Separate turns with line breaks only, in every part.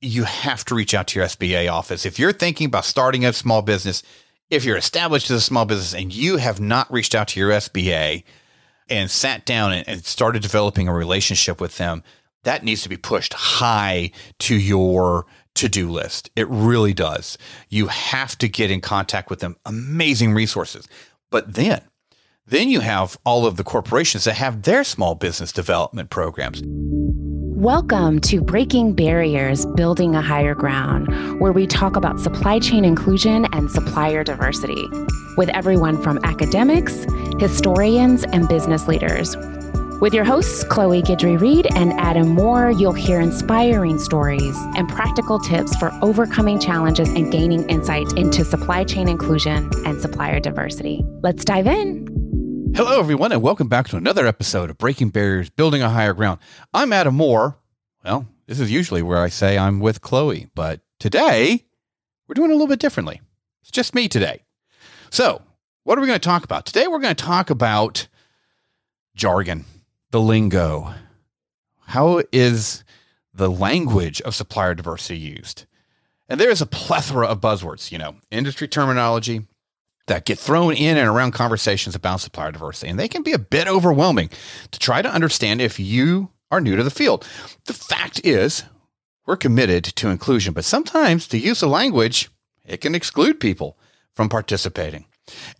you have to reach out to your SBA office. If you're thinking about starting a small business, if you're established as a small business and you have not reached out to your SBA and sat down and, started developing a relationship with them, that needs to be pushed high to your to do list. It really does. You have to get in contact with them. Amazing resources. But then, then you have all of the corporations that have their small business development programs.
Welcome to Breaking Barriers Building a Hire Ground, where we talk about supply chain inclusion and supplier diversity with everyone from academics, historians, and business leaders. With your hosts, Chloe Guidry Reed and Adam Moore, you'll hear inspiring stories and practical tips for overcoming challenges and gaining insight into supply chain inclusion and supplier diversity. Let's dive in.
Hello, everyone, and welcome back to another episode of Breaking Barriers, Building a Hire Ground. I'm Adam Moore. Well, this is usually where I say I'm with Chloe, but today we're doing a little bit differently. It's just me today. So, what are we going to talk about? Today we're going to talk about jargon, the lingo. How is the language of supplier diversity used? And there is a plethora of buzzwords, you know, industry terminology, that get thrown in and around conversations about supplier diversity. And they can be a bit overwhelming to try to understand if you are new to the field. The fact is, we're committed to inclusion, but sometimes the use of language, it can exclude people from participating.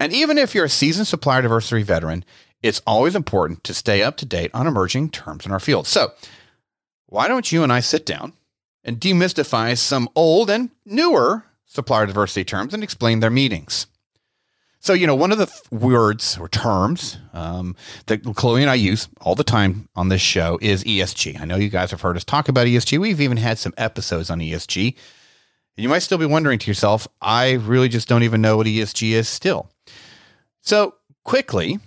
And even if you're a seasoned supplier diversity veteran, it's always important to stay up to date on emerging terms in our field. So, why don't you and I sit down and demystify some old and newer supplier diversity terms and explain their meanings? So, you know, one of the words or terms um, that Chloe and I use all the time on this show is ESG. I know you guys have heard us talk about ESG. We've even had some episodes on ESG. And you might still be wondering to yourself, I really just don't even know what ESG is still. So, quickly,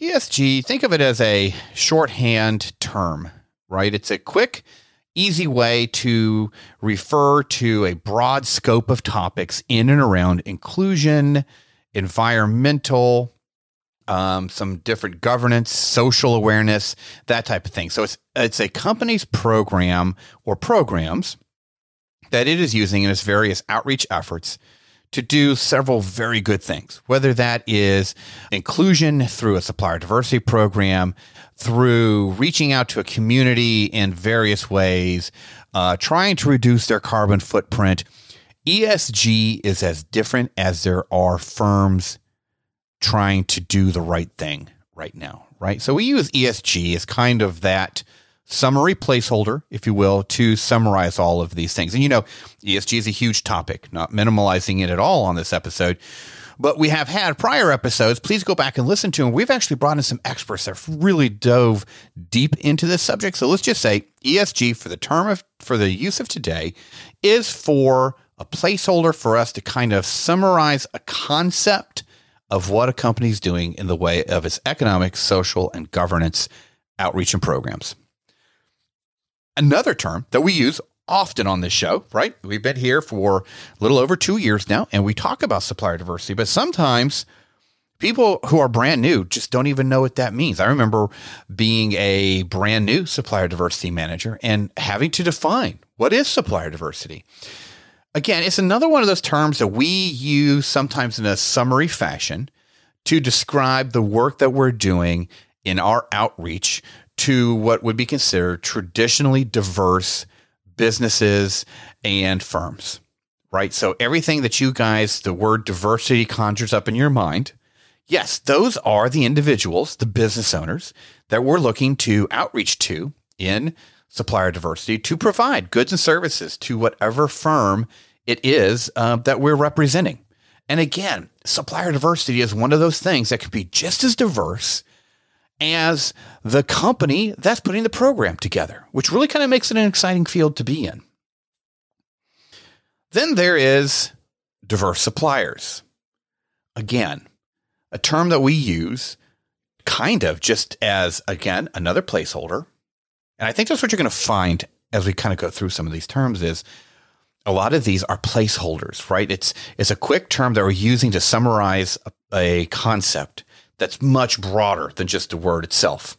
ESG, think of it as a shorthand term, right? It's a quick, easy way to refer to a broad scope of topics in and around inclusion environmental, um, some different governance, social awareness, that type of thing. So it's it's a company's program or programs that it is using in its various outreach efforts to do several very good things, whether that is inclusion through a supplier diversity program, through reaching out to a community in various ways, uh, trying to reduce their carbon footprint, ESG is as different as there are firms trying to do the right thing right now, right? So we use ESG as kind of that summary placeholder, if you will, to summarize all of these things. And you know, ESG is a huge topic, not minimalizing it at all on this episode. But we have had prior episodes. Please go back and listen to them. We've actually brought in some experts that really dove deep into this subject. So let's just say ESG for the term of for the use of today is for a placeholder for us to kind of summarize a concept of what a company is doing in the way of its economic, social, and governance outreach and programs. Another term that we use often on this show, right? We've been here for a little over two years now, and we talk about supplier diversity, but sometimes people who are brand new just don't even know what that means. I remember being a brand new supplier diversity manager and having to define what is supplier diversity again, it's another one of those terms that we use sometimes in a summary fashion to describe the work that we're doing in our outreach to what would be considered traditionally diverse businesses and firms, right? So everything that you guys, the word diversity conjures up in your mind, yes, those are the individuals, the business owners that we're looking to outreach to in supplier diversity to provide goods and services to whatever firm it is uh, that we're representing. And again, supplier diversity is one of those things that can be just as diverse as the company that's putting the program together, which really kind of makes it an exciting field to be in. Then there is diverse suppliers. Again, a term that we use kind of just as, again, another placeholder and I think that's what you're going to find as we kind of go through some of these terms is a lot of these are placeholders, right? It's it's a quick term that we're using to summarize a, a concept that's much broader than just the word itself.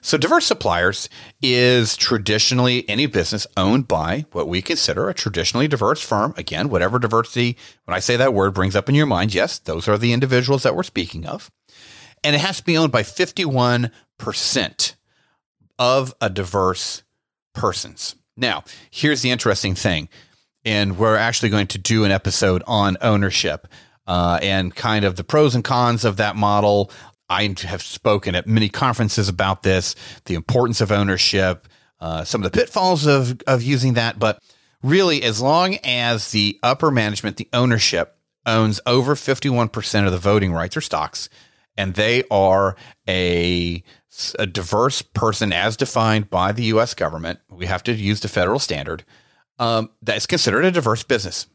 So, diverse suppliers is traditionally any business owned by what we consider a traditionally diverse firm. Again, whatever diversity, when I say that word, brings up in your mind, yes, those are the individuals that we're speaking of. And it has to be owned by 51% of a diverse persons. Now, here's the interesting thing, and we're actually going to do an episode on ownership uh, and kind of the pros and cons of that model. I have spoken at many conferences about this, the importance of ownership, uh, some of the pitfalls of, of using that. But really, as long as the upper management, the ownership, owns over 51% of the voting rights or stocks, and they are a, a diverse person as defined by the U.S. government, we have to use the federal standard, um, that is considered a diverse business.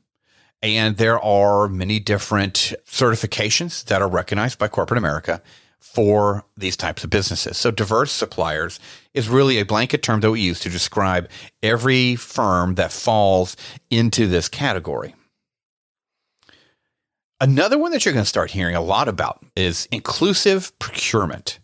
And there are many different certifications that are recognized by corporate America for these types of businesses. So diverse suppliers is really a blanket term that we use to describe every firm that falls into this category. Another one that you're going to start hearing a lot about is inclusive procurement.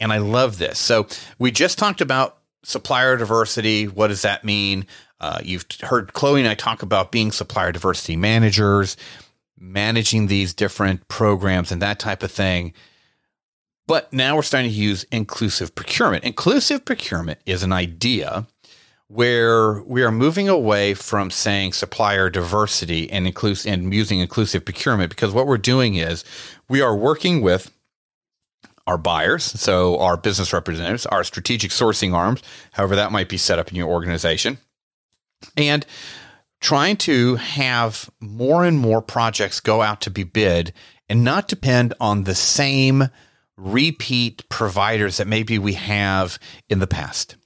And I love this. So we just talked about supplier diversity. What does that mean? Uh, you've heard Chloe and I talk about being supplier diversity managers, managing these different programs and that type of thing. But now we're starting to use inclusive procurement. Inclusive procurement is an idea where we are moving away from saying supplier diversity and inclusive and using inclusive procurement because what we're doing is we are working with our buyers, so our business representatives, our strategic sourcing arms, however that might be set up in your organization, and trying to have more and more projects go out to be bid and not depend on the same repeat providers that maybe we have in the past.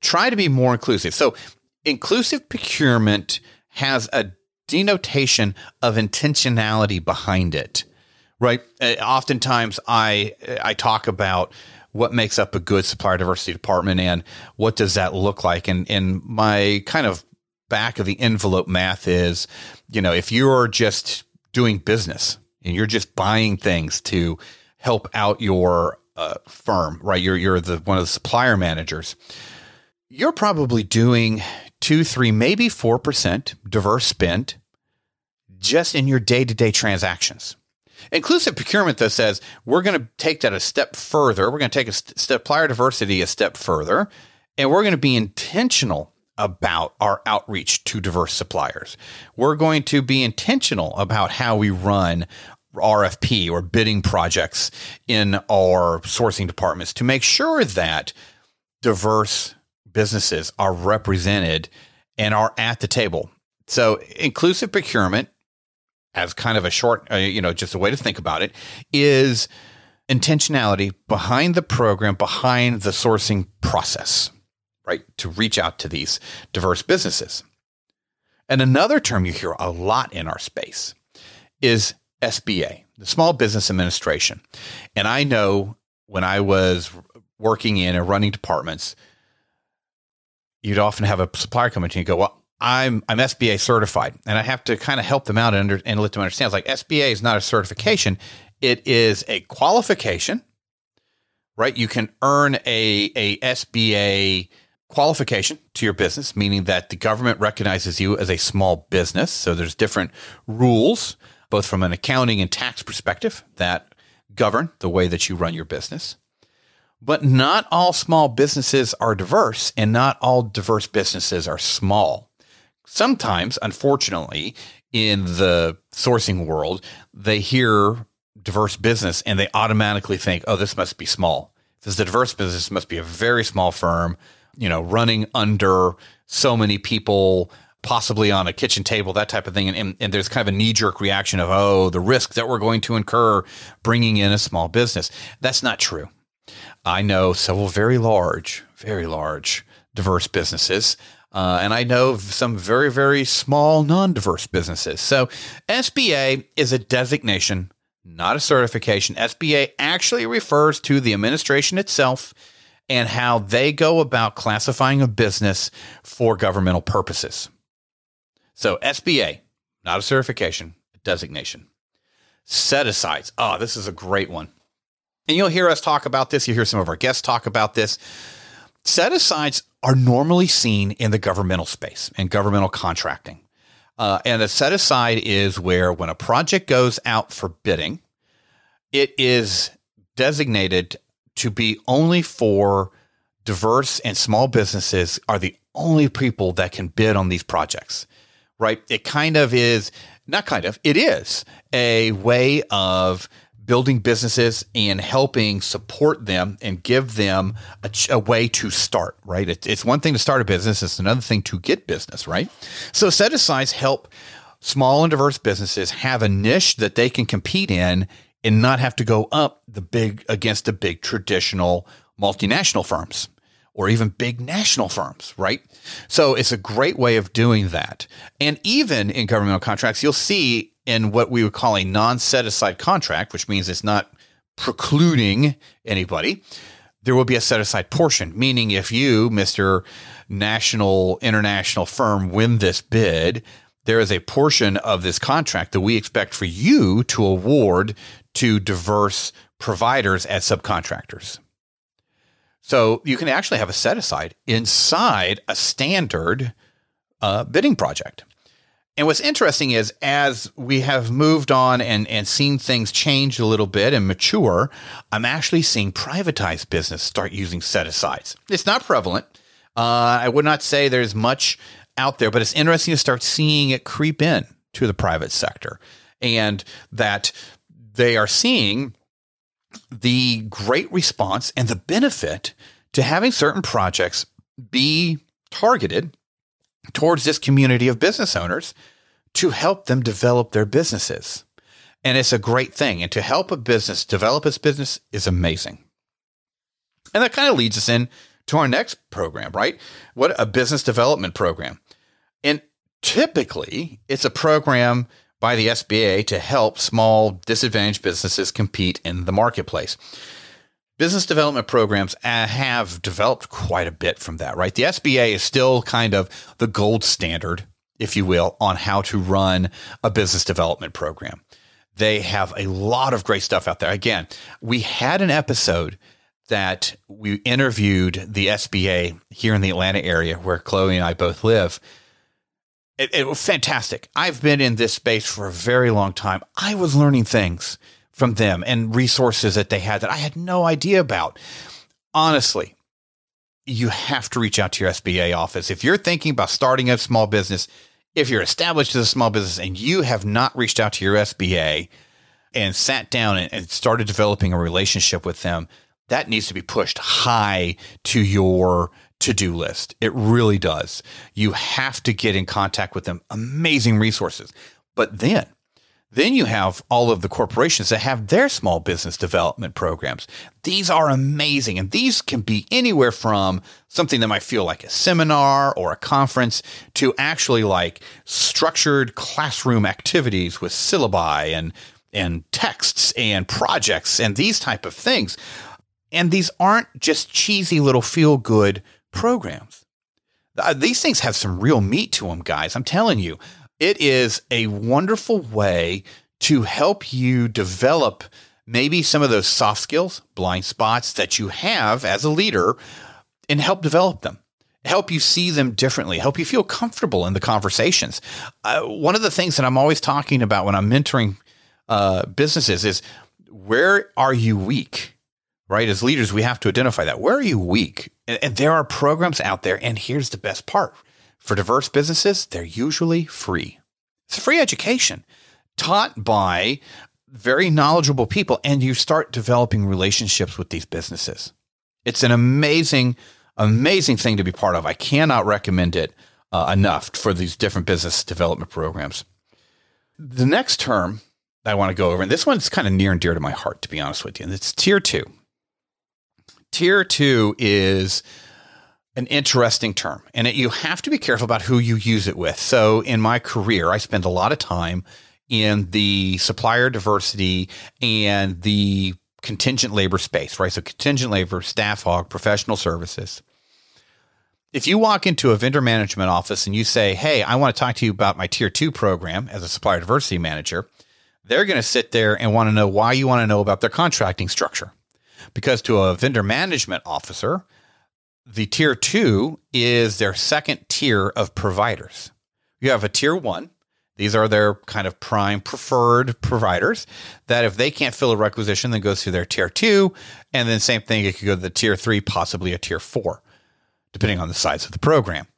Try to be more inclusive. So, inclusive procurement has a denotation of intentionality behind it, right? Uh, oftentimes, I I talk about what makes up a good supplier diversity department and what does that look like, and and my kind of back of the envelope math is, you know, if you're just doing business and you're just buying things to help out your uh, firm, right? You're you're the one of the supplier managers. You're probably doing two, three, maybe four percent diverse spend just in your day to day transactions. Inclusive procurement, though, says we're going to take that a step further. We're going to take a st- supplier diversity a step further, and we're going to be intentional about our outreach to diverse suppliers. We're going to be intentional about how we run RFP or bidding projects in our sourcing departments to make sure that diverse businesses are represented and are at the table. So, inclusive procurement, as kind of a short, uh, you know, just a way to think about it, is intentionality behind the program, behind the sourcing process right? To reach out to these diverse businesses. And another term you hear a lot in our space is SBA, the Small Business Administration. And I know when I was working in and running departments, you'd often have a supplier come in and you go, Well, I'm I'm SBA certified. And I have to kind of help them out and, under, and let them understand. It's like SBA is not a certification, it is a qualification, right? You can earn a, a SBA qualification to your business, meaning that the government recognizes you as a small business. So there's different rules, both from an accounting and tax perspective, that govern the way that you run your business. But not all small businesses are diverse, and not all diverse businesses are small. Sometimes, unfortunately, in the sourcing world, they hear diverse business and they automatically think, oh, this must be small. This is a diverse business, must be a very small firm you know, running under so many people, possibly on a kitchen table, that type of thing. And, and, and there's kind of a knee jerk reaction of, oh, the risk that we're going to incur bringing in a small business. That's not true. I know several very large, very large, diverse businesses. Uh, and I know some very, very small, non diverse businesses. So SBA is a designation, not a certification. SBA actually refers to the administration itself and how they go about classifying a business for governmental purposes. So, SBA, not a certification, designation. Set asides. Oh, this is a great one. And you'll hear us talk about this. You hear some of our guests talk about this. Set asides are normally seen in the governmental space and governmental contracting. Uh, and a set aside is where when a project goes out for bidding, it is designated to be only for diverse and small businesses are the only people that can bid on these projects, right? It kind of is, not kind of, it is a way of building businesses and helping support them and give them a, a way to start, right? It, it's one thing to start a business, it's another thing to get business, right? So set asides help small and diverse businesses have a niche that they can compete in and not have to go up the big against the big traditional multinational firms or even big national firms, right? So it's a great way of doing that. And even in governmental contracts, you'll see in what we would call a non set aside contract, which means it's not precluding anybody, there will be a set aside portion, meaning if you, Mr. National International Firm, win this bid, there is a portion of this contract that we expect for you to award to diverse providers as subcontractors. So you can actually have a set aside inside a standard uh, bidding project. And what's interesting is as we have moved on and, and seen things change a little bit and mature, I'm actually seeing privatized business start using set asides. It's not prevalent. Uh, I would not say there's much out there, but it's interesting to start seeing it creep in to the private sector and that they are seeing the great response and the benefit to having certain projects be targeted towards this community of business owners to help them develop their businesses. And it's a great thing. And to help a business develop its business is amazing. And that kind of leads us in to our next program, right? What a business development program. And typically, it's a program by the SBA to help small disadvantaged businesses compete in the marketplace. Business development programs uh, have developed quite a bit from that, right? The SBA is still kind of the gold standard, if you will, on how to run a business development program. They have a lot of great stuff out there. Again, we had an episode that we interviewed the SBA here in the Atlanta area where Chloe and I both live. It, it, was fantastic. I've been in this space for a very long time. I was learning things from them and resources that they had that I had no idea about. Honestly, you have to reach out to your SBA office. If you're thinking about starting a small business, if you're established as a small business and you have not reached out to your SBA and sat down and, started developing a relationship with them, that needs to be pushed high to your to do list. It really does. You have to get in contact with them. Amazing resources. But then then you have all of the corporations that have their small business development programs. These are amazing. And these can be anywhere from something that might feel like a seminar or a conference to actually like structured classroom activities with syllabi and, and texts and projects and these type of things. And these aren't just cheesy little feel good programs. Uh, these things have some real meat to them, guys. I'm telling you. It is a wonderful way to help you develop maybe some of those soft skills, blind spots that you have as a leader and help develop them. Help you see them differently, help you feel comfortable in the conversations. Uh, one of the things that I'm always talking about when I'm mentoring uh, businesses is where are you weak? Right? As leaders, we have to identify that. Where are you weak? and, and there are programs out there. And here's the best part for diverse businesses, they're usually free. It's a free education taught by very knowledgeable people, and you start developing relationships with these businesses. It's an amazing, amazing thing to be part of. I cannot recommend it uh, enough for these different business development programs. The next term I want to go over, and this one's kind of near and dear to my heart, to be honest with you, and it's tier two. Tier two is an interesting term, and it, you have to be careful about who you use it with. So, in my career, I spend a lot of time in the supplier diversity and the contingent labor space, right? So, contingent labor, staff aug, professional services. If you walk into a vendor management office and you say, Hey, I want to talk to you about my tier two program as a supplier diversity manager, they're going to sit there and want to know why you want to know about their contracting structure. because to a vendor management officer, the tier two is their second tier of providers. You have a tier one. These are their kind of prime preferred providers that if they can't fill a requisition, then goes to their tier two. And then same thing, it could go to the tier three, possibly a tier four, depending on the size of the program.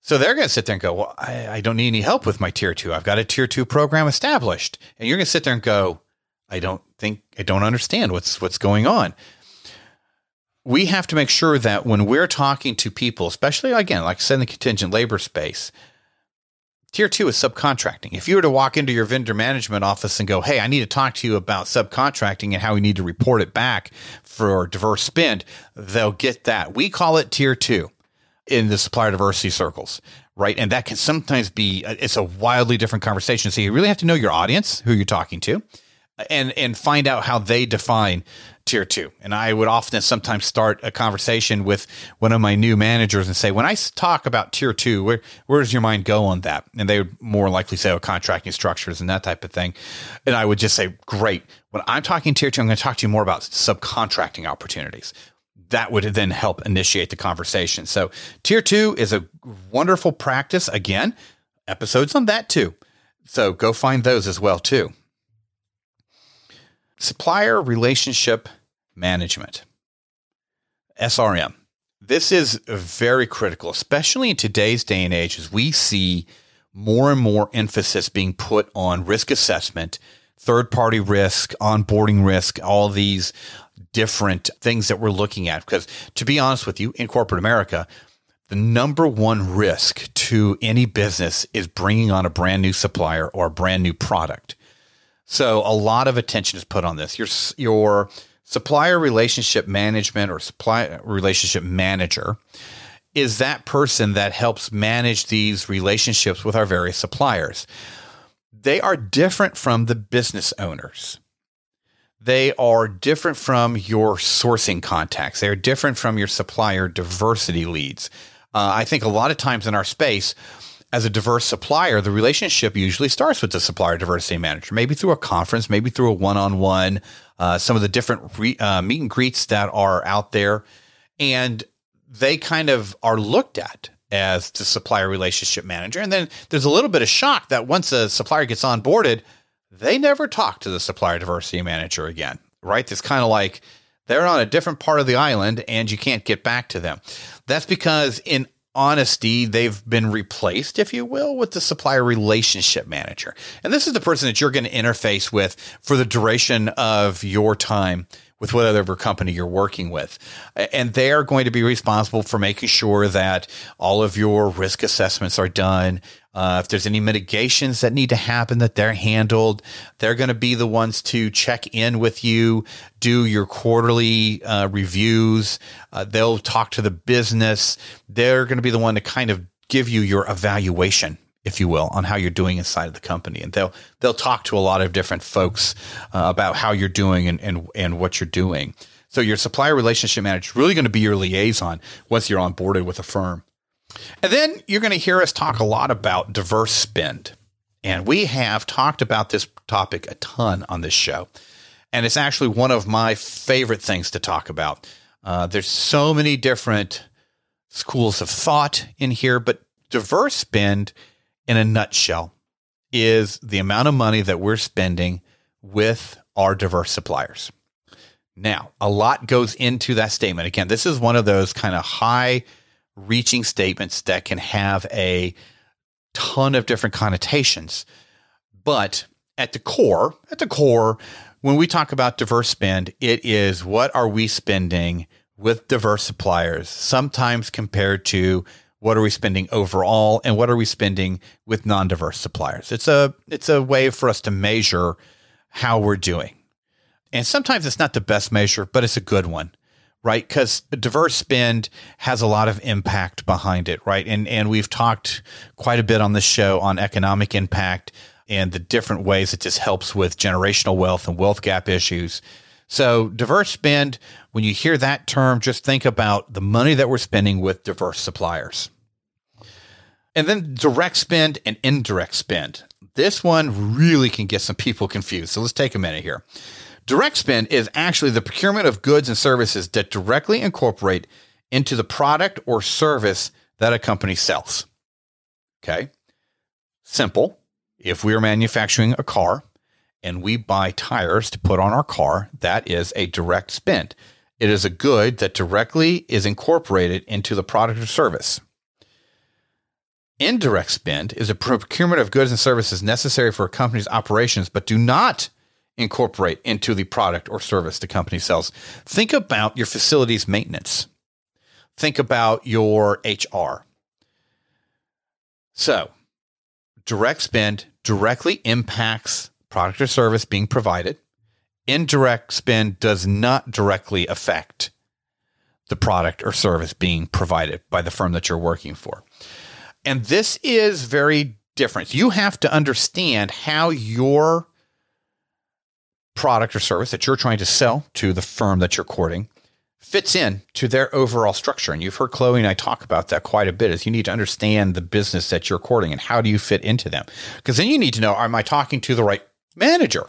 So they're going to sit there and go, well, I, I don't need any help with my tier two. I've got a tier two program established. And you're going to sit there and go, I don't think, I don't understand what's, what's going on we have to make sure that when we're talking to people, especially again, like I said in the contingent labor space, tier two is subcontracting. If you were to walk into your vendor management office and go, Hey, I need to talk to you about subcontracting and how we need to report it back for diverse spend, they'll get that. We call it tier two in the supplier diversity circles, right? And that can sometimes be, it's a wildly different conversation. So you really have to know your audience, who you're talking to and and find out how they define tier two. And I would often sometimes start a conversation with one of my new managers and say, when I talk about tier two, where, where does your mind go on that? And they would more likely say, oh, contracting structures and that type of thing. And I would just say, great. When I'm talking tier two, I'm going to talk to you more about subcontracting opportunities. That would then help initiate the conversation. So tier two is a wonderful practice. Again, episodes on that too. So go find those as well too. Supplier Relationship Management, SRM. This is very critical, especially in today's day and age, as we see more and more emphasis being put on risk assessment, third party risk, onboarding risk, all these different things that we're looking at. Because to be honest with you, in corporate America, the number one risk to any business is bringing on a brand new supplier or a brand new product. So a lot of attention is put on this. Your your supplier relationship management or supply relationship manager is that person that helps manage these relationships with our various suppliers. They are different from the business owners. They are different from your sourcing contacts. They are different from your supplier diversity leads. Uh, I think a lot of times in our space, as a diverse supplier, the relationship usually starts with the supplier diversity manager, maybe through a conference, maybe through a one on one, some of the different re, uh, meet and greets that are out there. And they kind of are looked at as the supplier relationship manager. And then there's a little bit of shock that once a supplier gets onboarded, they never talk to the supplier diversity manager again, right? It's kind of like they're on a different part of the island and you can't get back to them. That's because in honesty, they've been replaced, if you will, with the supplier relationship manager. And this is the person that you're going to interface with for the duration of your time with whatever company you're working with. And they are going to be responsible for making sure that all of your risk assessments are done. Uh, if there's any mitigations that need to happen, that they're handled. They're going to be the ones to check in with you, do your quarterly uh, reviews. Uh, they'll talk to the business. They're going to be the one to kind of give you your evaluation if you will, on how you're doing inside of the company. And they'll they'll talk to a lot of different folks uh, about how you're doing and, and and what you're doing. So your supplier relationship manager is really going to be your liaison once you're onboarded with a firm. And then you're going to hear us talk a lot about diverse spend. And we have talked about this topic a ton on this show. And it's actually one of my favorite things to talk about. Uh, there's so many different schools of thought in here, but diverse spend in a nutshell is the amount of money that we're spending with our diverse suppliers. Now, a lot goes into that statement. Again, this is one of those kind of high reaching statements that can have a ton of different connotations. But at the core, at the core, when we talk about diverse spend, it is what are we spending with diverse suppliers, sometimes compared to what are we spending overall and what are we spending with non-diverse suppliers. It's a it's a way for us to measure how we're doing. And sometimes it's not the best measure but it's a good one right because diverse spend has a lot of impact behind it right and and we've talked quite a bit on this show on economic impact and the different ways it just helps with generational wealth and wealth gap issues so diverse spend when you hear that term just think about the money that we're spending with diverse suppliers and then direct spend and indirect spend. This one really can get some people confused. So let's take a minute here. Direct spend is actually the procurement of goods and services that directly incorporate into the product or service that a company sells. Okay. Simple. If we are manufacturing a car and we buy tires to put on our car, that is a direct spend. It is a good that directly is incorporated into the product or service. Indirect spend is a procurement of goods and services necessary for a company's operations, but do not incorporate into the product or service the company sells. Think about your facilities maintenance. Think about your HR. So, direct spend directly impacts product or service being provided. Indirect spend does not directly affect the product or service being provided by the firm that you're working for. And this is very different. You have to understand how your product or service that you're trying to sell to the firm that you're courting fits in to their overall structure. And you've heard Chloe and I talk about that quite a bit is you need to understand the business that you're courting and how do you fit into them? Because then you need to know, am I talking to the right manager?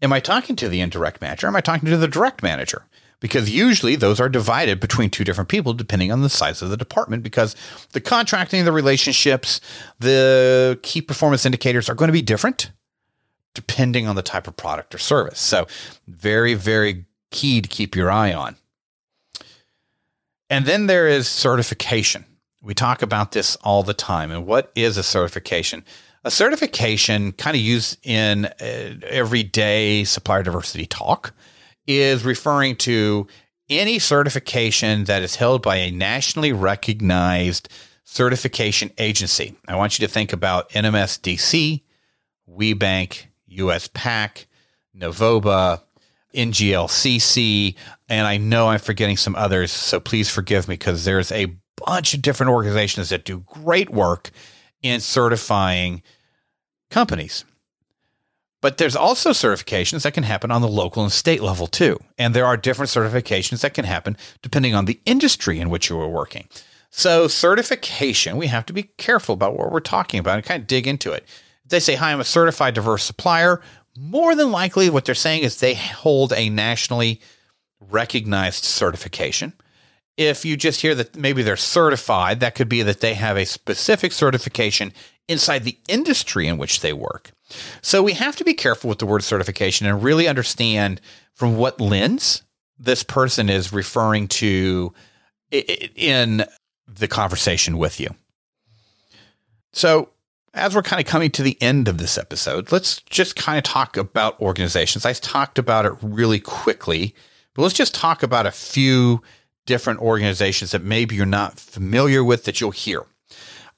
Am I talking to the indirect manager? Am I talking to the direct manager? Because usually those are divided between two different people depending on the size of the department because the contracting, the relationships, the key performance indicators are going to be different depending on the type of product or service. So, very, very key to keep your eye on. And then there is certification. We talk about this all the time. And what is a certification? A certification, kind of used in uh, everyday supplier diversity talk, is referring to any certification that is held by a nationally recognized certification agency. I want you to think about NMSDC, WBENC, US PAC, NAVOBA, NGLCC, and I know I'm forgetting some others, so please forgive me because there's a bunch of different organizations that do great work in certifying companies. But there's also certifications that can happen on the local and state level too. And there are different certifications that can happen depending on the industry in which you are working. So, certification, we have to be careful about what we're talking about and kind of dig into it. They say, Hi, I'm a certified diverse supplier, more than likely what they're saying is they hold a nationally recognized certification. If you just hear that maybe they're certified, that could be that they have a specific certification inside the industry in which they work. So we have to be careful with the word certification and really understand from what lens this person is referring to in the conversation with you. So, as we're kind of coming to the end of this episode, let's just kind of talk about organizations. I talked about it really quickly, but let's just talk about a few different organizations that maybe you're not familiar with that you'll hear.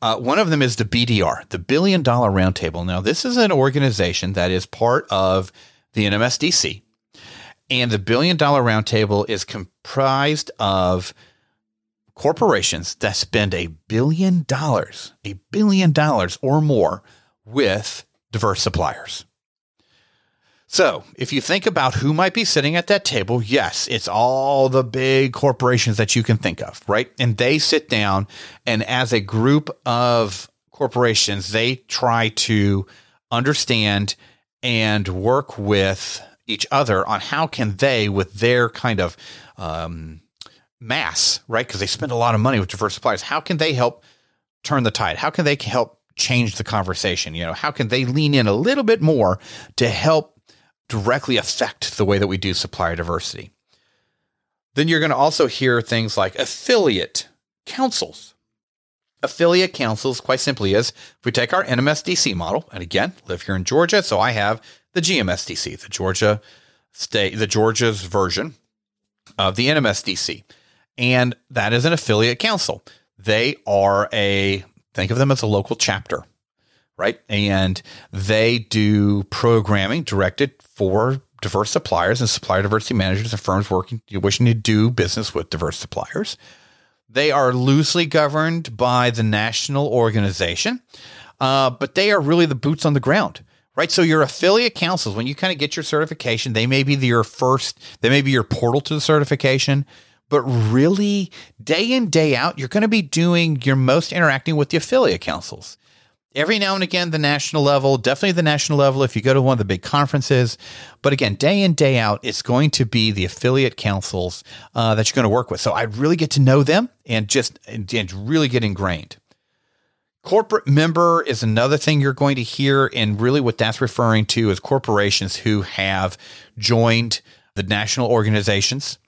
Uh, one of them is the BDR, the Billion Dollar Roundtable. Now, this is an organization that is part of the NMSDC, and the Billion Dollar Roundtable is comprised of corporations that spend a billion dollars, a billion dollars or more with diverse suppliers. So, if you think about who might be sitting at that table, yes, it's all the big corporations that you can think of, right? And they sit down and as a group of corporations, they try to understand and work with each other on how can they with their kind of um, mass, right? Because they spend a lot of money with diverse suppliers. How can they help turn the tide? How can they help change the conversation? You know, how can they lean in a little bit more to help directly affect the way that we do supplier diversity. Then you're going to also hear things like affiliate councils. Affiliate councils, quite simply, is if we take our NMSDC model, and again, live here in Georgia, so I have the GMSDC, the Georgia state, the Georgia's version of the NMSDC, and that is an affiliate council. They are a think of them as a local chapter right? And they do programming directed for diverse suppliers and supplier diversity managers and firms working wishing to do business with diverse suppliers. They are loosely governed by the national organization, uh, but they are really the boots on the ground, right? So your affiliate councils, when you kind of get your certification, they may be your first, they may be your portal to the certification, but really day in day out, you're going to be doing your most interacting with the affiliate councils. Every now and again the national level definitely the national level if you go to one of the big conferences. But again day in day out it's going to be the affiliate councils uh, that you're going to work with. So i really get to know them and just and, and really get ingrained. Corporate member is another thing you're going to hear and really what that's referring to is corporations who have joined the national organizations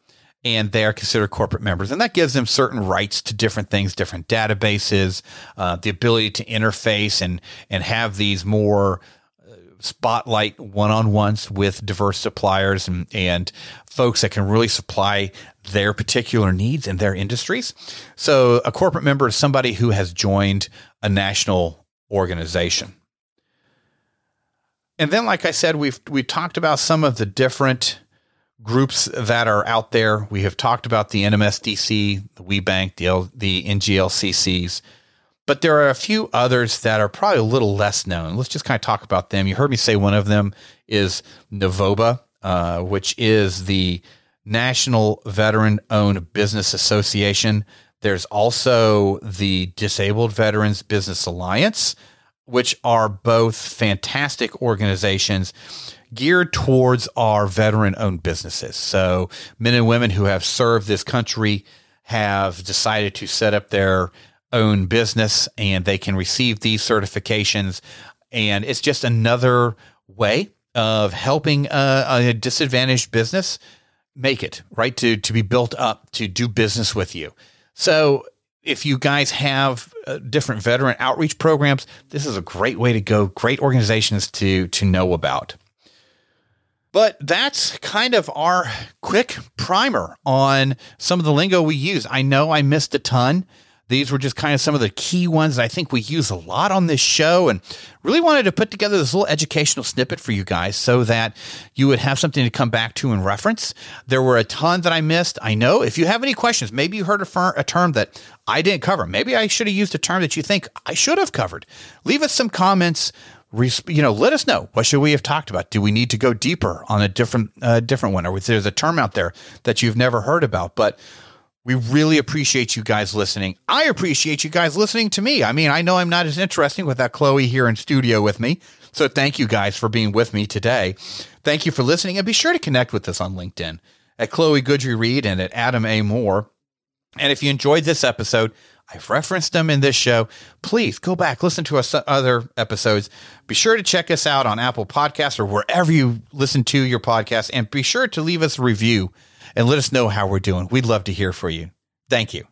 and they are considered corporate members. And that gives them certain rights to different things, different databases, uh, the ability to interface and, and have these more uh, spotlight one-on-ones with diverse suppliers and, and folks that can really supply their particular needs in their industries. So a corporate member is somebody who has joined a national organization. And then, like I said, we've we talked about some of the different groups that are out there. We have talked about the NMSDC, the WBENC, the, L, the NGLCCs, but there are a few others that are probably a little less known. Let's just kind of talk about them. You heard me say one of them is NAVOBA, uh, which is the National Veteran Owned Business Association. There's also the Disabled Veterans Business Alliance, which are both fantastic organizations geared towards our veteran owned businesses. So, men and women who have served this country have decided to set up their own business and they can receive these certifications. And it's just another way of helping a, a disadvantaged business make it, right? To, to be built up, to do business with you. So, if you guys have uh, different veteran outreach programs, this is a great way to go. Great organizations to to know about. But that's kind of our quick primer on some of the lingo we use. I know I missed a ton. These were just kind of some of the key ones I think we use a lot on this show and really wanted to put together this little educational snippet for you guys so that you would have something to come back to and reference. There were a ton that I missed. I know if you have any questions, maybe you heard a, fir- a term that I didn't cover. Maybe I should have used a term that you think I should have covered. Leave us some comments you know, let us know what should we have talked about. Do we need to go deeper on a different uh, different one, or is there's a term out there that you've never heard about? But we really appreciate you guys listening. I appreciate you guys listening to me. I mean, I know I'm not as interesting without Chloe here in studio with me. So thank you guys for being with me today. Thank you for listening, and be sure to connect with us on LinkedIn at Chloe Guidry Reed and at Adam A. Moore. And if you enjoyed this episode, I've referenced them in this show. Please go back, listen to us other episodes. Be sure to check us out on Apple Podcasts or wherever you listen to your podcast, and be sure to leave us a review and let us know how we're doing. We'd love to hear from you. Thank you.